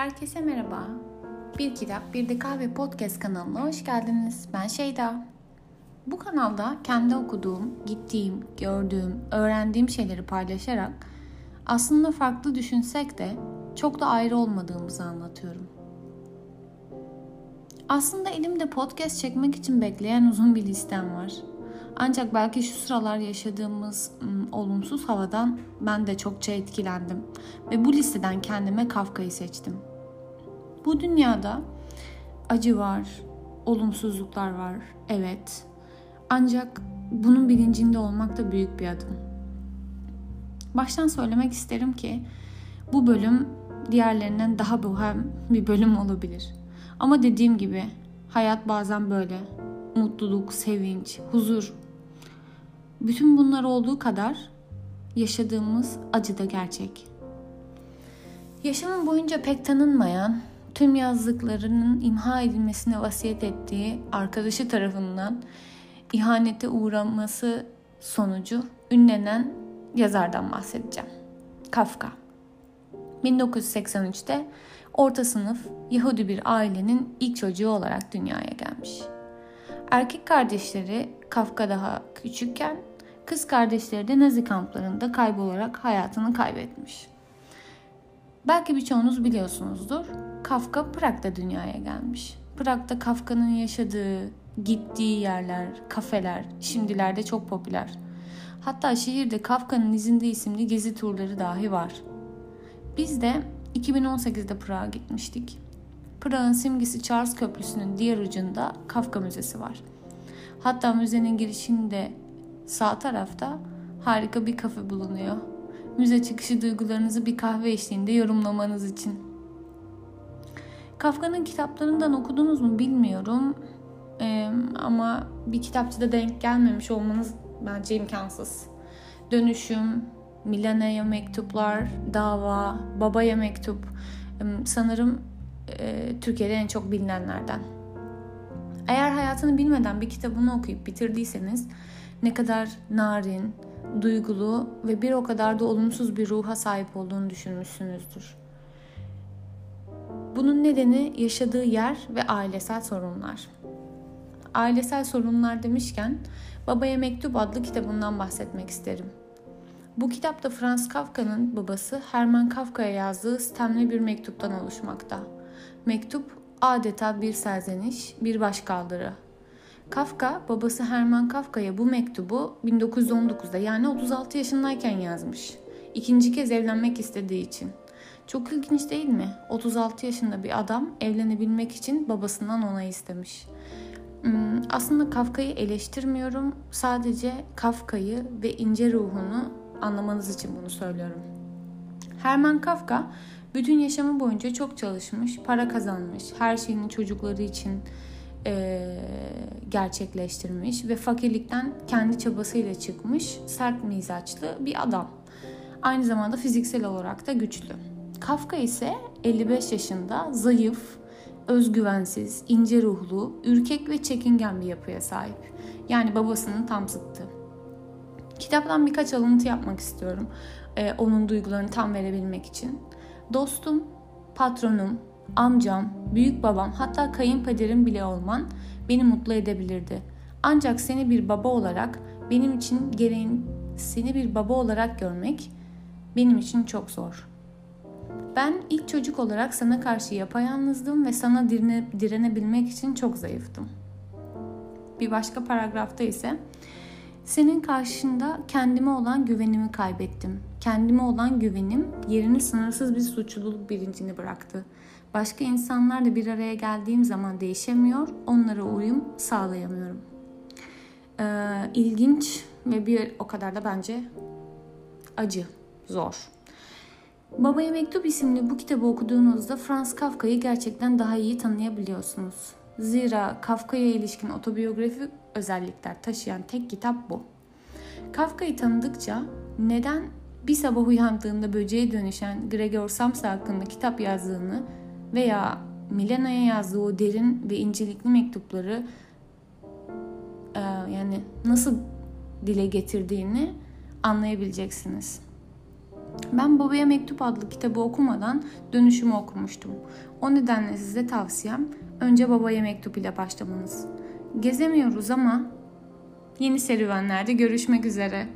Herkese merhaba. Bir Kitap Bir de Kahve Podcast kanalına hoş geldiniz. Ben Şeyda. Bu kanalda kendi okuduğum, gittiğim, gördüğüm, öğrendiğim şeyleri paylaşarak aslında farklı düşünsek de çok da ayrı olmadığımızı anlatıyorum. Aslında elimde podcast çekmek için bekleyen uzun bir listem var. Ancak belki şu sıralar yaşadığımız ım, olumsuz havadan ben de çokça etkilendim ve bu listeden kendime Kafka'yı seçtim. Bu dünyada acı var, olumsuzluklar var, evet. Ancak bunun bilincinde olmak da büyük bir adım. Baştan söylemek isterim ki bu bölüm diğerlerinden daha bohem bir bölüm olabilir. Ama dediğim gibi hayat bazen böyle. Mutluluk, sevinç, huzur. Bütün bunlar olduğu kadar yaşadığımız acı da gerçek. Yaşamın boyunca pek tanınmayan, tüm yazdıklarının imha edilmesine vasiyet ettiği arkadaşı tarafından ihanete uğraması sonucu ünlenen yazardan bahsedeceğim. Kafka. 1983'te orta sınıf Yahudi bir ailenin ilk çocuğu olarak dünyaya gelmiş. Erkek kardeşleri Kafka daha küçükken kız kardeşleri de Nazi kamplarında kaybolarak hayatını kaybetmiş. Belki birçoğunuz biliyorsunuzdur. Kafka Prag'da dünyaya gelmiş. Prag'da Kafka'nın yaşadığı, gittiği yerler, kafeler şimdilerde çok popüler. Hatta şehirde Kafka'nın izinde isimli gezi turları dahi var. Biz de 2018'de Prag'a gitmiştik. Prag'ın simgesi Charles Köprüsü'nün diğer ucunda Kafka Müzesi var. Hatta müzenin girişinde sağ tarafta harika bir kafe bulunuyor. Müze çıkışı duygularınızı bir kahve eşliğinde yorumlamanız için. Kafka'nın kitaplarından okudunuz mu bilmiyorum. Ee, ama bir kitapçıda denk gelmemiş olmanız bence imkansız. Dönüşüm, Milana'ya mektuplar, dava, babaya mektup. Sanırım e, Türkiye'de en çok bilinenlerden. Eğer hayatını bilmeden bir kitabını okuyup bitirdiyseniz ne kadar narin, duygulu ve bir o kadar da olumsuz bir ruha sahip olduğunu düşünmüşsünüzdür. Bunun nedeni yaşadığı yer ve ailesel sorunlar. Ailesel sorunlar demişken Babaya Mektup adlı kitabından bahsetmek isterim. Bu kitapta Franz Kafka'nın babası Hermann Kafka'ya yazdığı sistemli bir mektuptan oluşmakta. Mektup adeta bir serzeniş, bir başkaldırı. Kafka, babası Hermann Kafka'ya bu mektubu 1919'da yani 36 yaşındayken yazmış. İkinci kez evlenmek istediği için. Çok ilginç değil mi? 36 yaşında bir adam evlenebilmek için babasından onay istemiş. Hmm, aslında Kafka'yı eleştirmiyorum. Sadece Kafka'yı ve ince ruhunu anlamanız için bunu söylüyorum. Hermann Kafka bütün yaşamı boyunca çok çalışmış, para kazanmış, her şeyini çocukları için e, gerçekleştirmiş ve fakirlikten kendi çabasıyla çıkmış sert mizaçlı bir adam. Aynı zamanda fiziksel olarak da güçlü. Kafka ise 55 yaşında zayıf, özgüvensiz, ince ruhlu, ürkek ve çekingen bir yapıya sahip. Yani babasının tam zıttı. Kitaptan birkaç alıntı yapmak istiyorum. Ee, onun duygularını tam verebilmek için. Dostum, patronum, amcam, büyük babam hatta kayınpederim bile olman beni mutlu edebilirdi. Ancak seni bir baba olarak benim için gereğin seni bir baba olarak görmek benim için çok zor. Ben ilk çocuk olarak sana karşı yapayalnızdım ve sana direne, direnebilmek için çok zayıftım. Bir başka paragrafta ise senin karşında kendime olan güvenimi kaybettim. Kendime olan güvenim yerini sınırsız bir suçluluk bilincini bıraktı. Başka insanlarla bir araya geldiğim zaman değişemiyor, onlara uyum sağlayamıyorum. Ee, ilginç ve bir o kadar da bence acı, zor. Babaya Mektup isimli bu kitabı okuduğunuzda Franz Kafka'yı gerçekten daha iyi tanıyabiliyorsunuz. Zira Kafka'ya ilişkin otobiyografik özellikler taşıyan tek kitap bu. Kafka'yı tanıdıkça neden bir sabah uyandığında böceğe dönüşen Gregor Samsa hakkında kitap yazdığını veya Milena'ya yazdığı o derin ve incelikli mektupları e, yani nasıl dile getirdiğini anlayabileceksiniz. Ben Babaya Mektup adlı kitabı okumadan dönüşümü okumuştum. O nedenle size tavsiyem önce Babaya Mektup ile başlamanız. Gezemiyoruz ama yeni serüvenlerde görüşmek üzere.